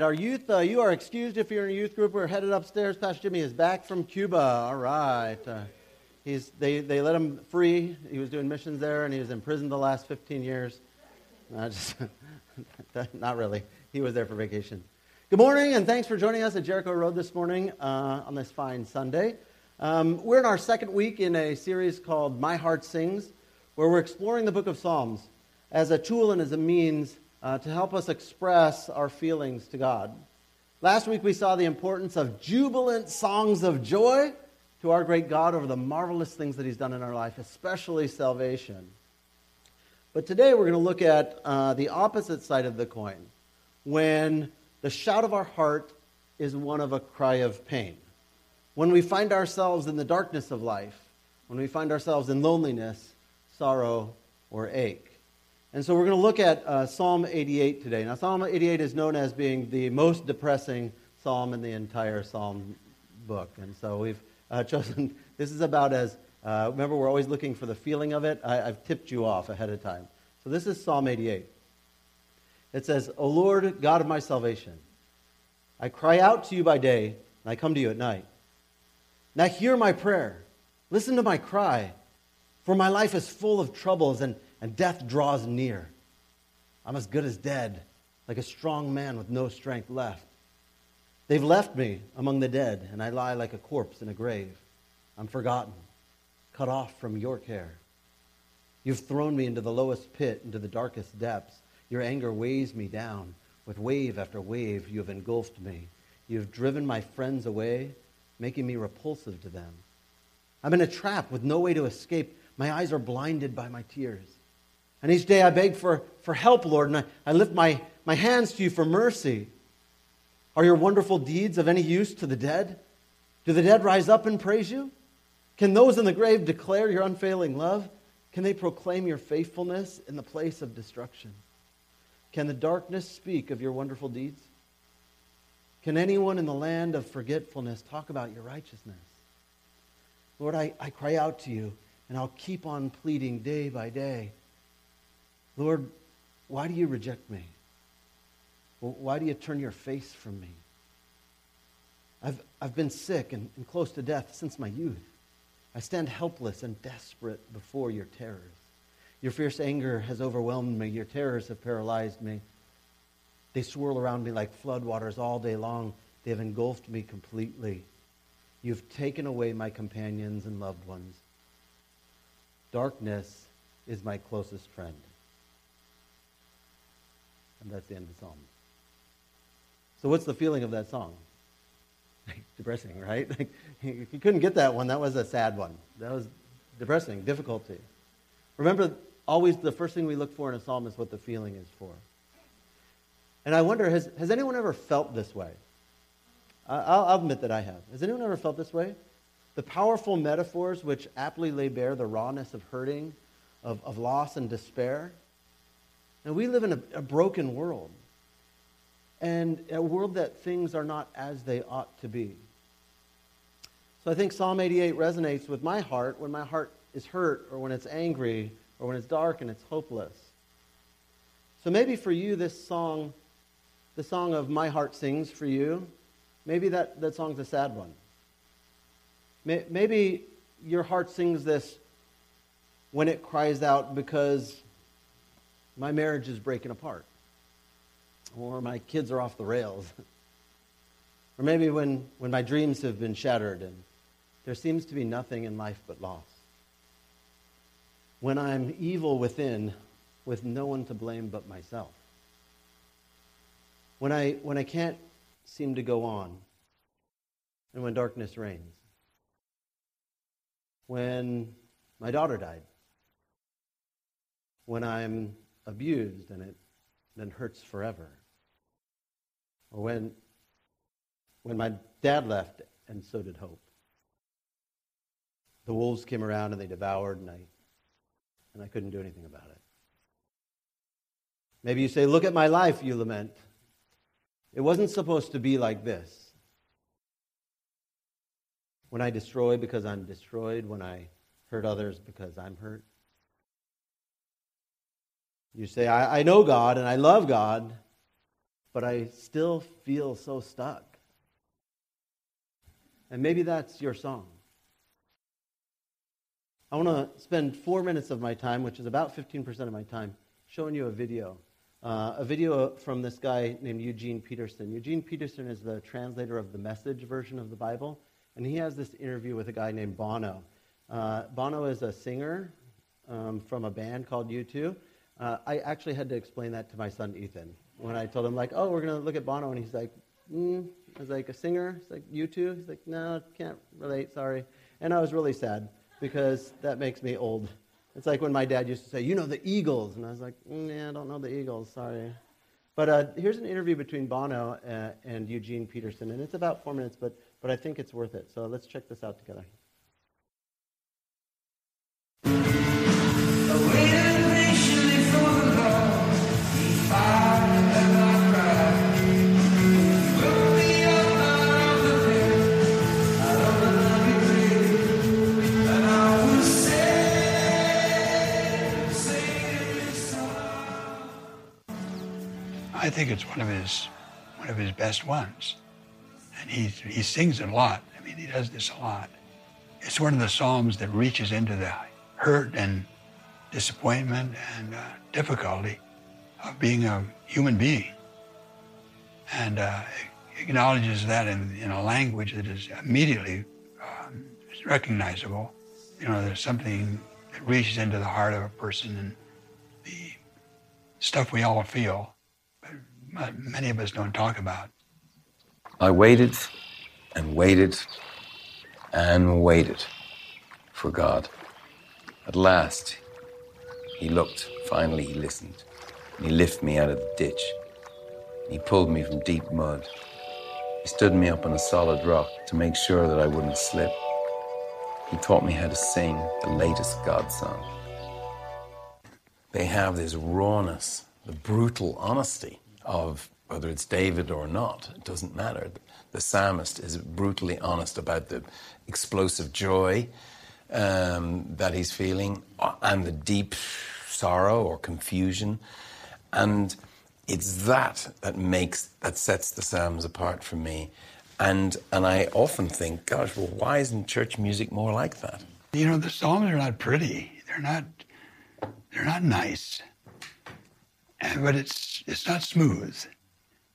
right, our youth, uh, you are excused if you're in a youth group. We're headed upstairs. Pastor Jimmy is back from Cuba. All right. Uh, he's, they, they let him free. He was doing missions there, and he was in prison the last 15 years. just, not really. He was there for vacation. Good morning, and thanks for joining us at Jericho Road this morning uh, on this fine Sunday. Um, we're in our second week in a series called My Heart Sings, where we're exploring the book of Psalms as a tool and as a means uh, to help us express our feelings to God. Last week we saw the importance of jubilant songs of joy to our great God over the marvelous things that He's done in our life, especially salvation. But today we're going to look at uh, the opposite side of the coin when the shout of our heart is one of a cry of pain. When we find ourselves in the darkness of life, when we find ourselves in loneliness, sorrow, or ache. And so we're going to look at uh, Psalm 88 today. Now, Psalm 88 is known as being the most depressing psalm in the entire Psalm book. And so we've uh, chosen, this is about as, uh, remember, we're always looking for the feeling of it. I, I've tipped you off ahead of time. So this is Psalm 88. It says, O Lord, God of my salvation, I cry out to you by day, and I come to you at night. Now hear my prayer. Listen to my cry, for my life is full of troubles and and death draws near. I'm as good as dead, like a strong man with no strength left. They've left me among the dead, and I lie like a corpse in a grave. I'm forgotten, cut off from your care. You've thrown me into the lowest pit, into the darkest depths. Your anger weighs me down. With wave after wave, you have engulfed me. You have driven my friends away, making me repulsive to them. I'm in a trap with no way to escape. My eyes are blinded by my tears. And each day I beg for, for help, Lord, and I, I lift my, my hands to you for mercy. Are your wonderful deeds of any use to the dead? Do the dead rise up and praise you? Can those in the grave declare your unfailing love? Can they proclaim your faithfulness in the place of destruction? Can the darkness speak of your wonderful deeds? Can anyone in the land of forgetfulness talk about your righteousness? Lord, I, I cry out to you, and I'll keep on pleading day by day. Lord, why do you reject me? why do you turn your face from me? I've, I've been sick and, and close to death since my youth. I stand helpless and desperate before your terrors. Your fierce anger has overwhelmed me. Your terrors have paralyzed me. They swirl around me like floodwaters all day long. They have engulfed me completely. You've taken away my companions and loved ones. Darkness is my closest friend. And that's the end of the psalm. So, what's the feeling of that song? depressing, right? you couldn't get that one. That was a sad one. That was depressing, difficulty. Remember, always the first thing we look for in a psalm is what the feeling is for. And I wonder, has, has anyone ever felt this way? I'll, I'll admit that I have. Has anyone ever felt this way? The powerful metaphors which aptly lay bare the rawness of hurting, of, of loss and despair, and we live in a, a broken world, and a world that things are not as they ought to be. So I think Psalm 88 resonates with my heart when my heart is hurt, or when it's angry, or when it's dark and it's hopeless. So maybe for you, this song, the song of My Heart Sings for you, maybe that, that song's a sad one. Maybe your heart sings this when it cries out because my marriage is breaking apart, or my kids are off the rails, or maybe when, when my dreams have been shattered and there seems to be nothing in life but loss. When I'm evil within with no one to blame but myself. When I, when I can't seem to go on, and when darkness reigns. When my daughter died. When I'm abused and it then hurts forever. Or when, when my dad left and so did hope. The wolves came around and they devoured and I, and I couldn't do anything about it. Maybe you say, Look at my life, you lament. It wasn't supposed to be like this. When I destroy because I'm destroyed, when I hurt others because I'm hurt, you say, I, I know God and I love God, but I still feel so stuck. And maybe that's your song. I want to spend four minutes of my time, which is about 15% of my time, showing you a video. Uh, a video from this guy named Eugene Peterson. Eugene Peterson is the translator of the message version of the Bible, and he has this interview with a guy named Bono. Uh, Bono is a singer um, from a band called U2. Uh, I actually had to explain that to my son Ethan when I told him, like, oh, we're going to look at Bono, and he's like, mm. I was like, a singer? He's like, "You too?" He's like, no, can't relate, sorry. And I was really sad because that makes me old. It's like when my dad used to say, You know the Eagles. And I was like, Nah, I don't know the Eagles, sorry. But uh, here's an interview between Bono uh, and Eugene Peterson, and it's about four minutes, but, but I think it's worth it. So let's check this out together. Think it's one of his one of his best ones. And he he sings it a lot. I mean, he does this a lot. It's one of the psalms that reaches into the hurt and disappointment and uh, difficulty of being a human being, and uh, acknowledges that in, in a language that is immediately um, recognizable. You know, there's something that reaches into the heart of a person and the stuff we all feel many of us don't talk about. I waited and waited and waited for God. At last, he looked, finally, he listened, and he lifted me out of the ditch. He pulled me from deep mud. He stood me up on a solid rock to make sure that I wouldn't slip. He taught me how to sing the latest God song. They have this rawness, the brutal honesty of whether it's David or not, it doesn't matter. The psalmist is brutally honest about the explosive joy um, that he's feeling uh, and the deep sorrow or confusion. And it's that that makes, that sets the Psalms apart from me. And, and I often think, gosh, well, why isn't church music more like that? You know, the Psalms are not pretty. They're not, they're not nice but it's it's not smooth,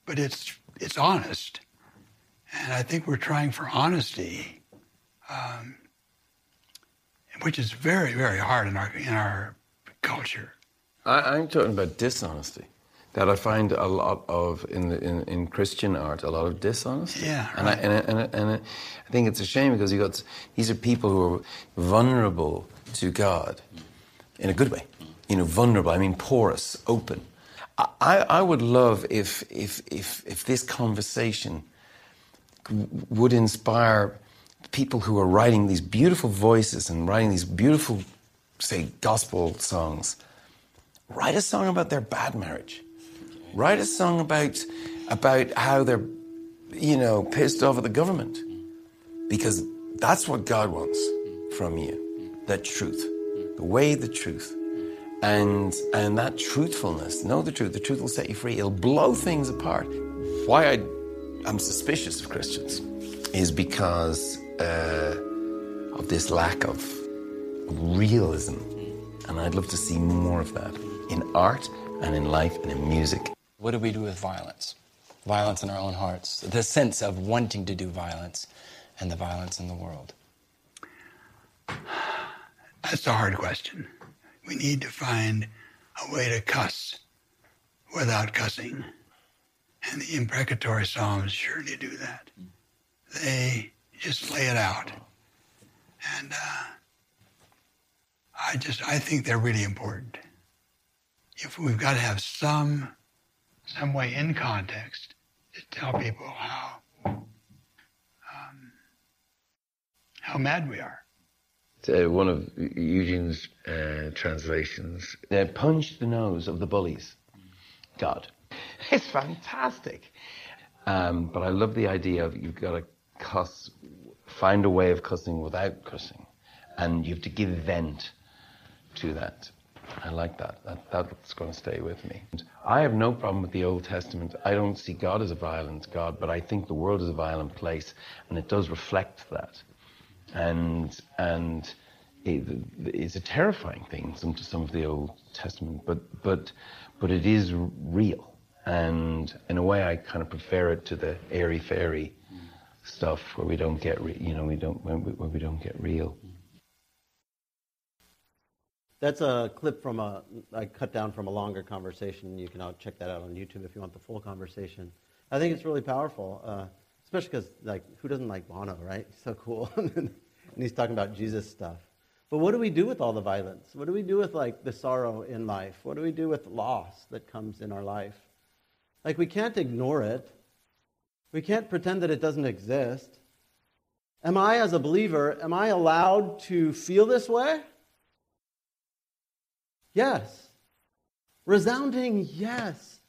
but it's it's honest, and I think we're trying for honesty, um, which is very very hard in our in our culture. I, am talking about dishonesty. That I find a lot of in, the, in, in Christian art, a lot of dishonesty. Yeah, right. and, I, and, I, and, I, and I think it's a shame because you got these are people who are vulnerable to God in a good way. You know, vulnerable. I mean, porous, open I, I would love if, if, if, if this conversation would inspire people who are writing these beautiful voices and writing these beautiful, say, gospel songs. Write a song about their bad marriage. Write a song about, about how they're, you know, pissed off at the government. Because that's what God wants from you that truth, the way, the truth. And, and that truthfulness, know the truth, the truth will set you free. It'll blow things apart. Why I, I'm suspicious of Christians is because uh, of this lack of realism. And I'd love to see more of that in art and in life and in music. What do we do with violence? Violence in our own hearts, the sense of wanting to do violence and the violence in the world. That's a hard question. We need to find a way to cuss without cussing. And the imprecatory Psalms surely do that. They just lay it out. And uh, I just, I think they're really important. If we've got to have some, some way in context to tell people how, um, how mad we are uh, one of Eugene's uh, translations. Uh, punch the nose of the bullies. God. It's fantastic. Um, but I love the idea of you've got to cuss, find a way of cussing without cussing. And you have to give vent to that. I like that. that. That's going to stay with me. I have no problem with the Old Testament. I don't see God as a violent God, but I think the world is a violent place, and it does reflect that. And and it, it's a terrifying thing. Some some of the Old Testament, but but but it is real. And in a way, I kind of prefer it to the airy fairy stuff where we don't get, re- you know, we don't where we, where we don't get real. That's a clip from a I cut down from a longer conversation. You can check that out on YouTube if you want the full conversation. I think it's really powerful, uh, especially because like who doesn't like Bono, right? So cool, and he's talking about Jesus stuff. But what do we do with all the violence? What do we do with like the sorrow in life? What do we do with loss that comes in our life? Like we can't ignore it. We can't pretend that it doesn't exist. Am I, as a believer, am I allowed to feel this way? Yes. Resounding yes.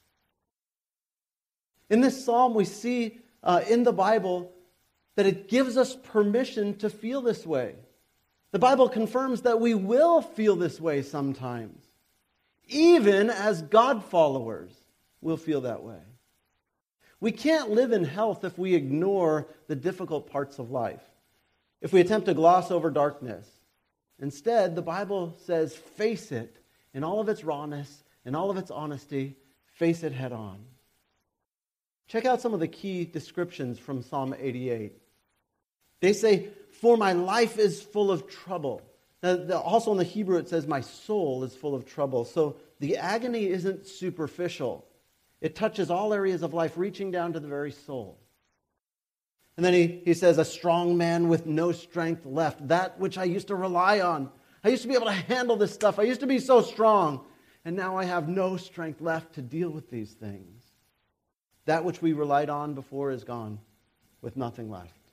In this psalm, we see uh, in the Bible that it gives us permission to feel this way. The Bible confirms that we will feel this way sometimes. Even as God followers, we'll feel that way. We can't live in health if we ignore the difficult parts of life, if we attempt to gloss over darkness. Instead, the Bible says, face it in all of its rawness, in all of its honesty, face it head on. Check out some of the key descriptions from Psalm 88. They say, For my life is full of trouble. Now, also in the Hebrew, it says, My soul is full of trouble. So the agony isn't superficial, it touches all areas of life, reaching down to the very soul. And then he, he says, A strong man with no strength left, that which I used to rely on I used to be able to handle this stuff. I used to be so strong. And now I have no strength left to deal with these things. That which we relied on before is gone with nothing left.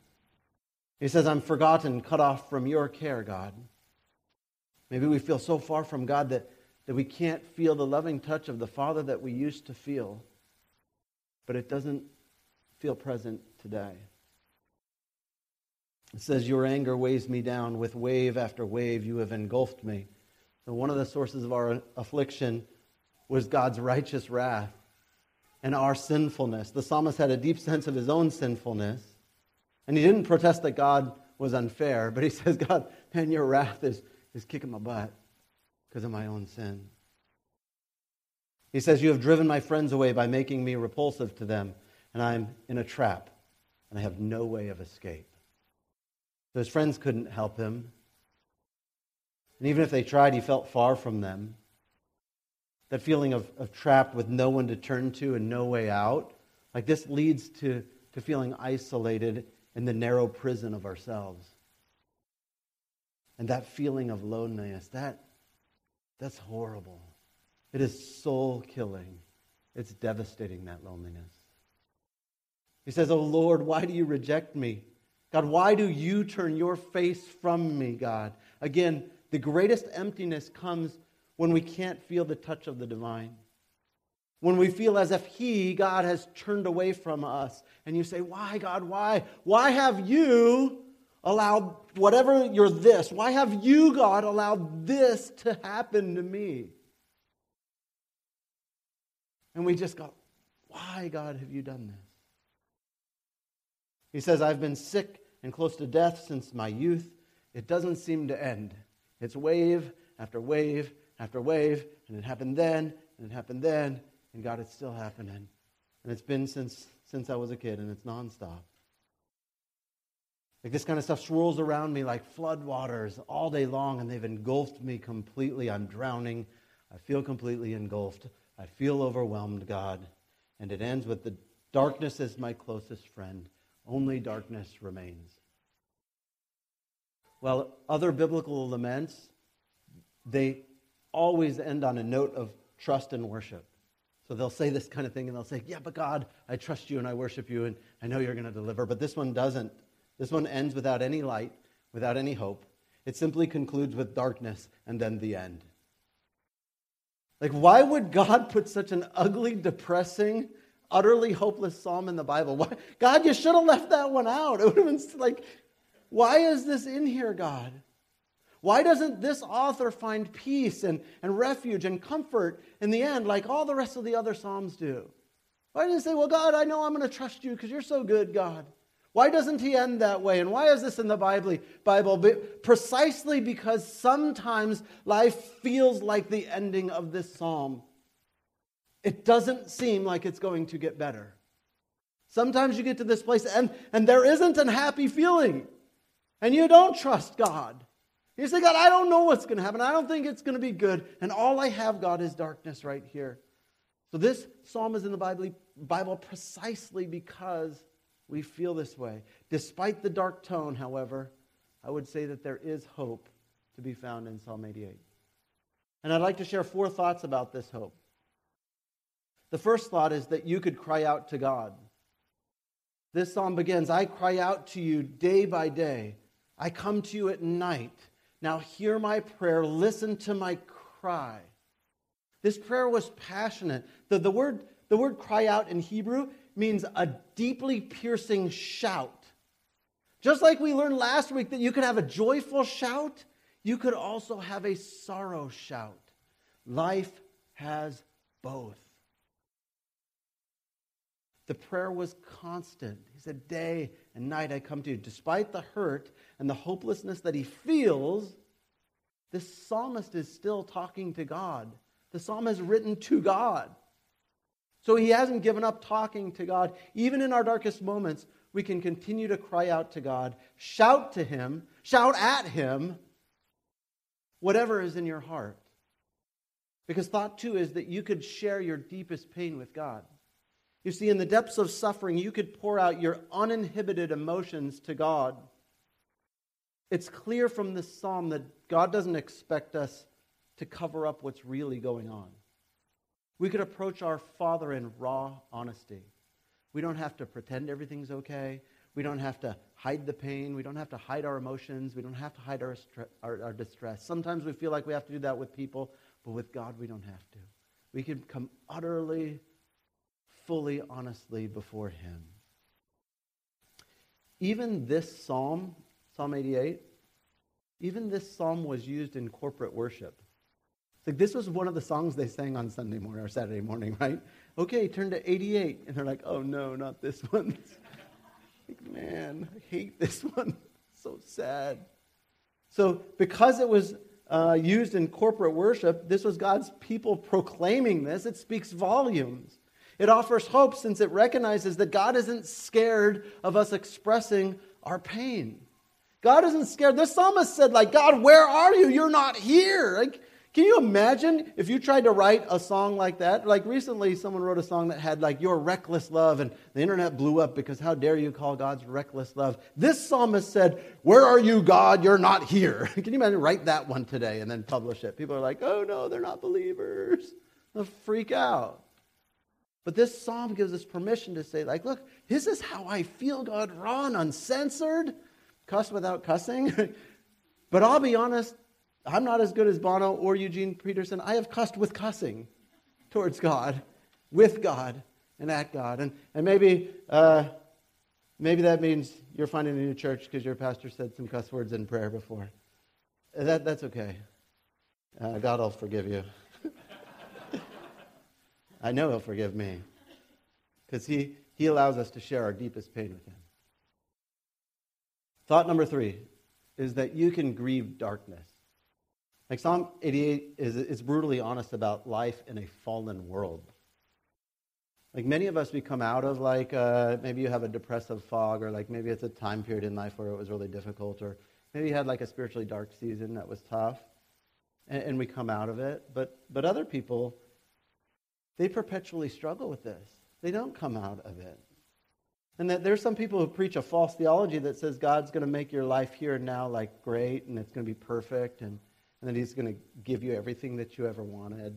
He says, I'm forgotten, cut off from your care, God. Maybe we feel so far from God that, that we can't feel the loving touch of the Father that we used to feel, but it doesn't feel present today. It says, Your anger weighs me down. With wave after wave, you have engulfed me. So, one of the sources of our affliction was God's righteous wrath and our sinfulness. The psalmist had a deep sense of his own sinfulness. And he didn't protest that God was unfair, but he says, God, man, your wrath is, is kicking my butt because of my own sin. He says, You have driven my friends away by making me repulsive to them, and I'm in a trap, and I have no way of escape. So his friends couldn't help him. And even if they tried, he felt far from them. That feeling of, of trapped with no one to turn to and no way out, like this leads to, to feeling isolated in the narrow prison of ourselves. And that feeling of loneliness, that, that's horrible. It is soul killing. It's devastating, that loneliness. He says, Oh Lord, why do you reject me? God, why do you turn your face from me, God? Again, the greatest emptiness comes when we can't feel the touch of the divine. When we feel as if He, God, has turned away from us. And you say, Why, God, why? Why have you allowed whatever you're this? Why have you, God, allowed this to happen to me? And we just go, Why, God, have you done this? He says, I've been sick and close to death since my youth. It doesn't seem to end. It's wave after wave after wave, and it happened then, and it happened then, and God, it's still happening. And it's been since, since I was a kid, and it's nonstop. Like this kind of stuff swirls around me like floodwaters all day long, and they've engulfed me completely. I'm drowning. I feel completely engulfed. I feel overwhelmed, God. And it ends with the darkness is my closest friend. Only darkness remains. Well, other biblical laments, they always end on a note of trust and worship. So they'll say this kind of thing and they'll say, Yeah, but God, I trust you and I worship you and I know you're going to deliver. But this one doesn't. This one ends without any light, without any hope. It simply concludes with darkness and then the end. Like, why would God put such an ugly, depressing, utterly hopeless psalm in the Bible. Why? God, you should have left that one out. It would have been like, why is this in here, God? Why doesn't this author find peace and, and refuge and comfort in the end like all the rest of the other Psalms do? Why doesn't he say, Well, God, I know I'm going to trust you because you're so good, God? Why doesn't he end that way? And why is this in the Bible? Bible? Precisely because sometimes life feels like the ending of this psalm. It doesn't seem like it's going to get better. Sometimes you get to this place and, and there isn't a happy feeling, and you don't trust God. You say, God, I don't know what's going to happen. I don't think it's going to be good. And all I have, God, is darkness right here. So this psalm is in the Bible, Bible precisely because we feel this way. Despite the dark tone, however, I would say that there is hope to be found in Psalm 88. And I'd like to share four thoughts about this hope. The first thought is that you could cry out to God. This psalm begins I cry out to you day by day. I come to you at night. Now hear my prayer. Listen to my cry. This prayer was passionate. The, the, word, the word cry out in Hebrew means a deeply piercing shout. Just like we learned last week that you could have a joyful shout, you could also have a sorrow shout. Life has both. The prayer was constant. He said, Day and night I come to you. Despite the hurt and the hopelessness that he feels, this psalmist is still talking to God. The psalm is written to God. So he hasn't given up talking to God. Even in our darkest moments, we can continue to cry out to God, shout to him, shout at him, whatever is in your heart. Because thought two is that you could share your deepest pain with God. You see, in the depths of suffering, you could pour out your uninhibited emotions to God. It's clear from this psalm that God doesn't expect us to cover up what's really going on. We could approach our Father in raw honesty. We don't have to pretend everything's okay. We don't have to hide the pain. We don't have to hide our emotions. We don't have to hide our, our, our, distress. Sometimes we feel like we have to do that with people, but with God, we don't have to. We can come utterly fully honestly before Him. Even this psalm, Psalm 88, even this psalm was used in corporate worship. Like this was one of the songs they sang on Sunday morning or Saturday morning, right? Okay, turn to 88. And they're like, oh no, not this one. like, man, I hate this one. so sad. So, because it was uh, used in corporate worship, this was God's people proclaiming this. It speaks volumes. It offers hope since it recognizes that God isn't scared of us expressing our pain. God isn't scared. The psalmist said, like, God, where are you? You're not here. Like, can you imagine if you tried to write a song like that? Like recently, someone wrote a song that had like your reckless love, and the internet blew up because how dare you call God's reckless love? This psalmist said, Where are you, God? You're not here. Can you imagine write that one today and then publish it? People are like, Oh no, they're not believers. They'll freak out. But this psalm gives us permission to say, like, look, this is how I feel, God, raw and uncensored, cuss without cussing. but I'll be honest, I'm not as good as Bono or Eugene Peterson. I have cussed with cussing towards God, with God, and at God. And, and maybe, uh, maybe that means you're finding a new church because your pastor said some cuss words in prayer before. That, that's okay. Uh, God will forgive you. I know He'll forgive me because he, he allows us to share our deepest pain with Him. Thought number three is that you can grieve darkness. Like Psalm 88 is, is brutally honest about life in a fallen world. Like many of us, we come out of like uh, maybe you have a depressive fog, or like maybe it's a time period in life where it was really difficult, or maybe you had like a spiritually dark season that was tough, and, and we come out of it. But but other people, they perpetually struggle with this. They don't come out of it. And that there's some people who preach a false theology that says God's going to make your life here and now like great and it's going to be perfect and, and that he's going to give you everything that you ever wanted.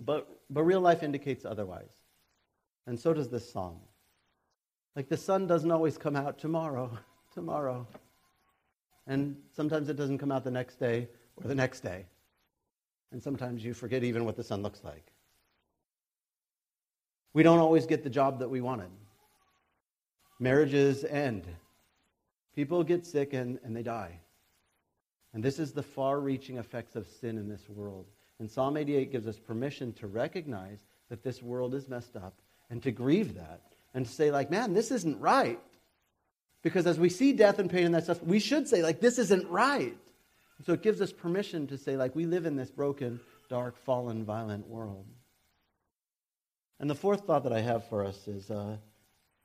But, but real life indicates otherwise. And so does this song. Like the sun doesn't always come out tomorrow, tomorrow. And sometimes it doesn't come out the next day or the next day. And sometimes you forget even what the sun looks like. We don't always get the job that we wanted. Marriages end. People get sick and, and they die. And this is the far reaching effects of sin in this world. And Psalm 88 gives us permission to recognize that this world is messed up and to grieve that and to say, like, man, this isn't right. Because as we see death and pain and that stuff, we should say, like, this isn't right. And so it gives us permission to say, like, we live in this broken, dark, fallen, violent world. And the fourth thought that I have for us is uh,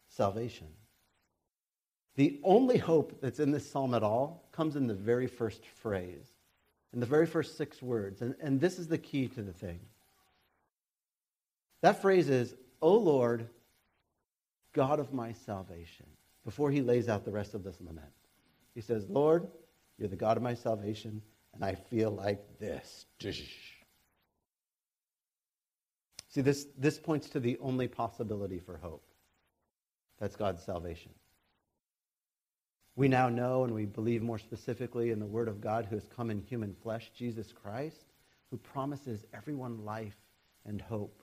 salvation. The only hope that's in this psalm at all comes in the very first phrase, in the very first six words. And, and this is the key to the thing. That phrase is, O Lord, God of my salvation, before he lays out the rest of this lament. He says, Lord, you're the God of my salvation, and I feel like this. See, this, this points to the only possibility for hope. That's God's salvation. We now know and we believe more specifically in the Word of God who has come in human flesh, Jesus Christ, who promises everyone life and hope.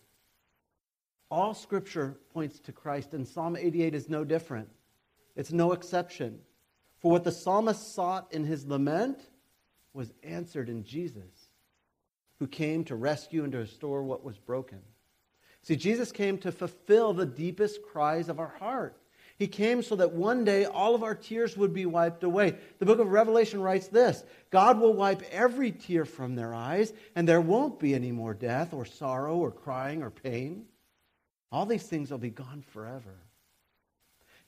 All Scripture points to Christ, and Psalm 88 is no different. It's no exception. For what the psalmist sought in his lament was answered in Jesus, who came to rescue and to restore what was broken. See, Jesus came to fulfill the deepest cries of our heart. He came so that one day all of our tears would be wiped away. The book of Revelation writes this God will wipe every tear from their eyes, and there won't be any more death, or sorrow, or crying, or pain. All these things will be gone forever.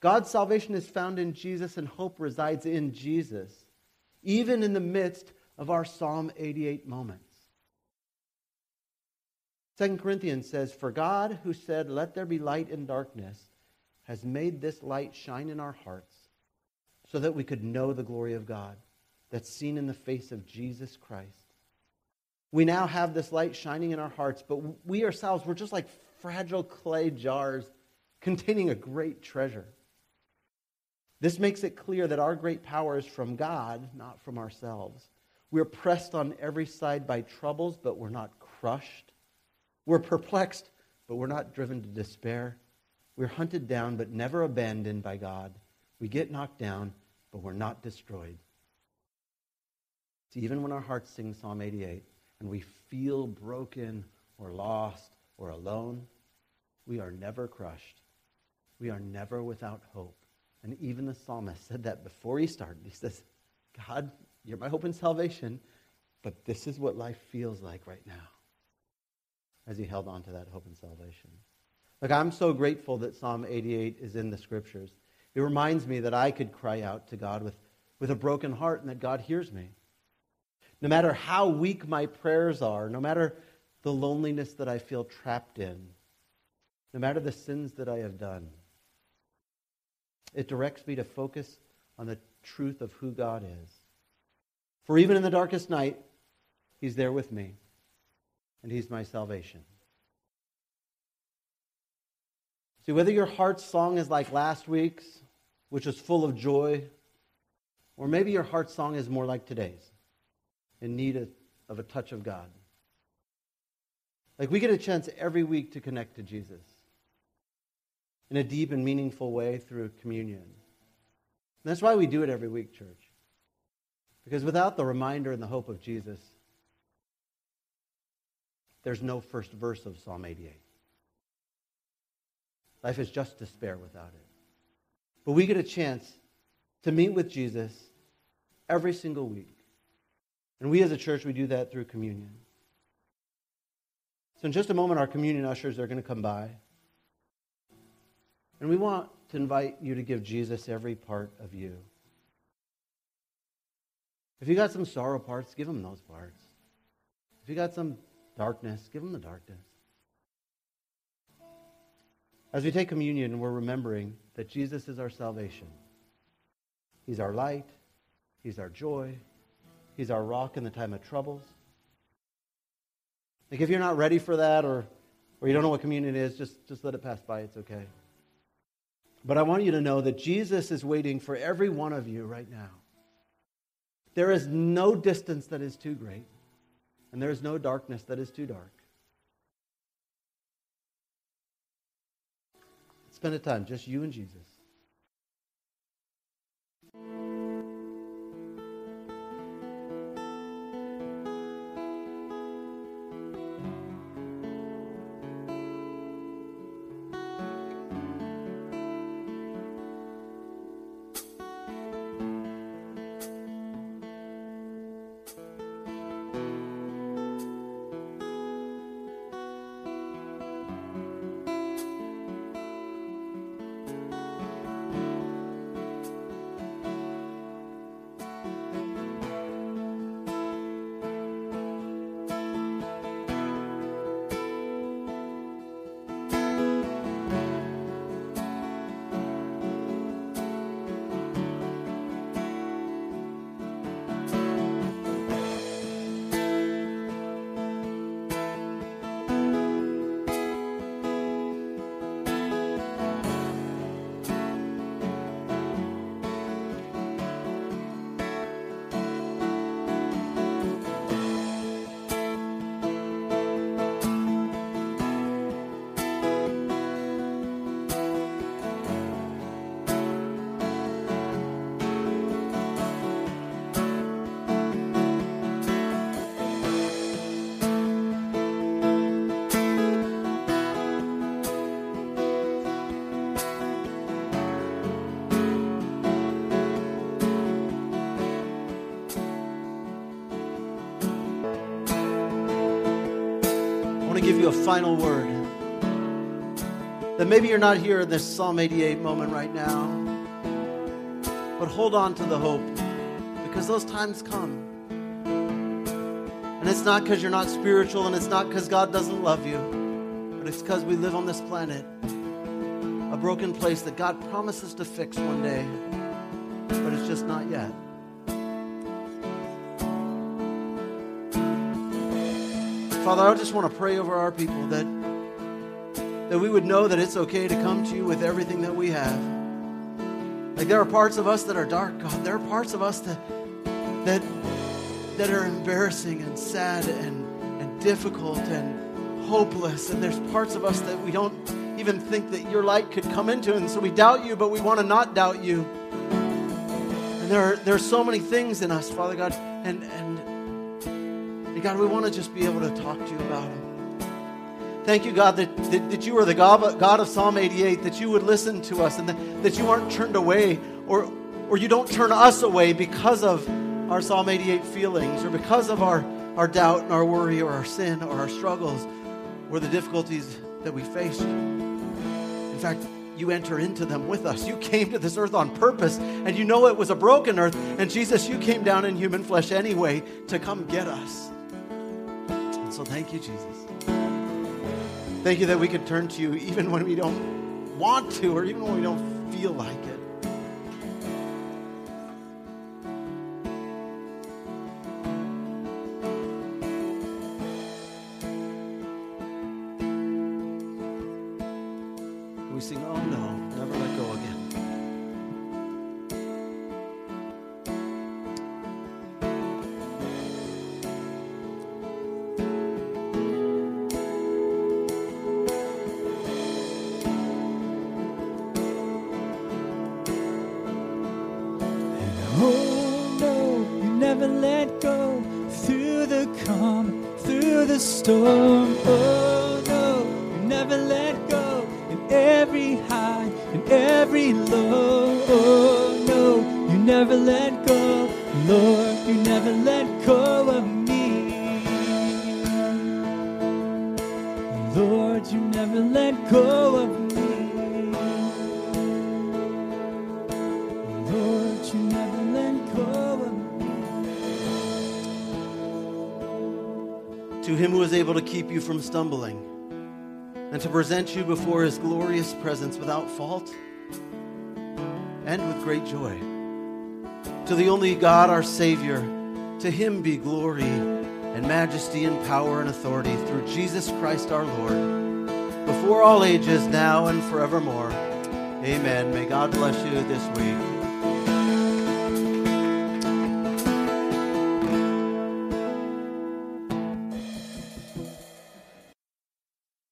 God's salvation is found in Jesus, and hope resides in Jesus, even in the midst of our Psalm 88 moments. 2 Corinthians says, For God, who said, Let there be light in darkness, has made this light shine in our hearts so that we could know the glory of God that's seen in the face of Jesus Christ. We now have this light shining in our hearts, but we ourselves, we're just like fragile clay jars containing a great treasure. This makes it clear that our great power is from God, not from ourselves. We're pressed on every side by troubles, but we're not crushed. We're perplexed, but we're not driven to despair. We're hunted down, but never abandoned by God. We get knocked down, but we're not destroyed. See, even when our hearts sing Psalm 88 and we feel broken or lost or alone, we are never crushed. We are never without hope. And even the psalmist said that before he started. He says, God, you're my hope and salvation, but this is what life feels like right now as he held on to that hope and salvation. Look, I'm so grateful that Psalm 88 is in the scriptures. It reminds me that I could cry out to God with, with a broken heart and that God hears me. No matter how weak my prayers are, no matter the loneliness that I feel trapped in, no matter the sins that I have done, it directs me to focus on the truth of who God is. For even in the darkest night, He's there with me, and He's my salvation. See, whether your heart's song is like last week's, which is full of joy, or maybe your heart's song is more like today's, in need of, a touch of God. Like we get a chance every week to connect to Jesus in a deep and meaningful way through communion. And that's why we do it every week, church. Because without the reminder and the hope of Jesus, there's no first verse of Psalm 88. Life is just despair without it. But we get a chance to meet with Jesus every single week. And we as a church, we do that through communion. So in just a moment, our communion ushers are going to come by. And we want to invite you to give Jesus every part of you. If you got some sorrow parts, give him those parts. If you got some darkness, give them the darkness. As we take communion, we're remembering that Jesus is our salvation. He's our light. He's our joy. He's our rock in the time of troubles. Like if you're not ready for that or, or you don't know what communion is, just, just let it pass by. It's okay. But I want you to know that Jesus is waiting for every one of you right now. There is no distance that is too great, and there is no darkness that is too dark. Spend a time, just you and Jesus. Final word. That maybe you're not here in this Psalm 88 moment right now, but hold on to the hope because those times come. And it's not because you're not spiritual and it's not because God doesn't love you, but it's because we live on this planet, a broken place that God promises to fix one day, but it's just not yet. Father, I just want to pray over our people that, that we would know that it's okay to come to you with everything that we have. Like there are parts of us that are dark, God. There are parts of us that that that are embarrassing and sad and, and difficult and hopeless. And there's parts of us that we don't even think that your light could come into. And so we doubt you, but we want to not doubt you. And there are, there are so many things in us, Father God. And, and, God, we want to just be able to talk to you about them. Thank you, God, that, that, that you are the God, God of Psalm 88, that you would listen to us and that, that you aren't turned away or, or you don't turn us away because of our Psalm 88 feelings or because of our, our doubt and our worry or our sin or our struggles or the difficulties that we face. In fact, you enter into them with us. You came to this earth on purpose, and you know it was a broken earth. And Jesus, you came down in human flesh anyway to come get us. So thank you, Jesus. Thank you that we could turn to you even when we don't want to or even when we don't feel like it. Never let go, Lord, you never let go of me. Lord, you never let go of me. Lord, you never let go of me. To him who is able to keep you from stumbling and to present you before his glorious presence without fault and with great joy. To the only God, our Savior, to him be glory and majesty and power and authority through Jesus Christ our Lord, before all ages, now and forevermore. Amen. May God bless you this week.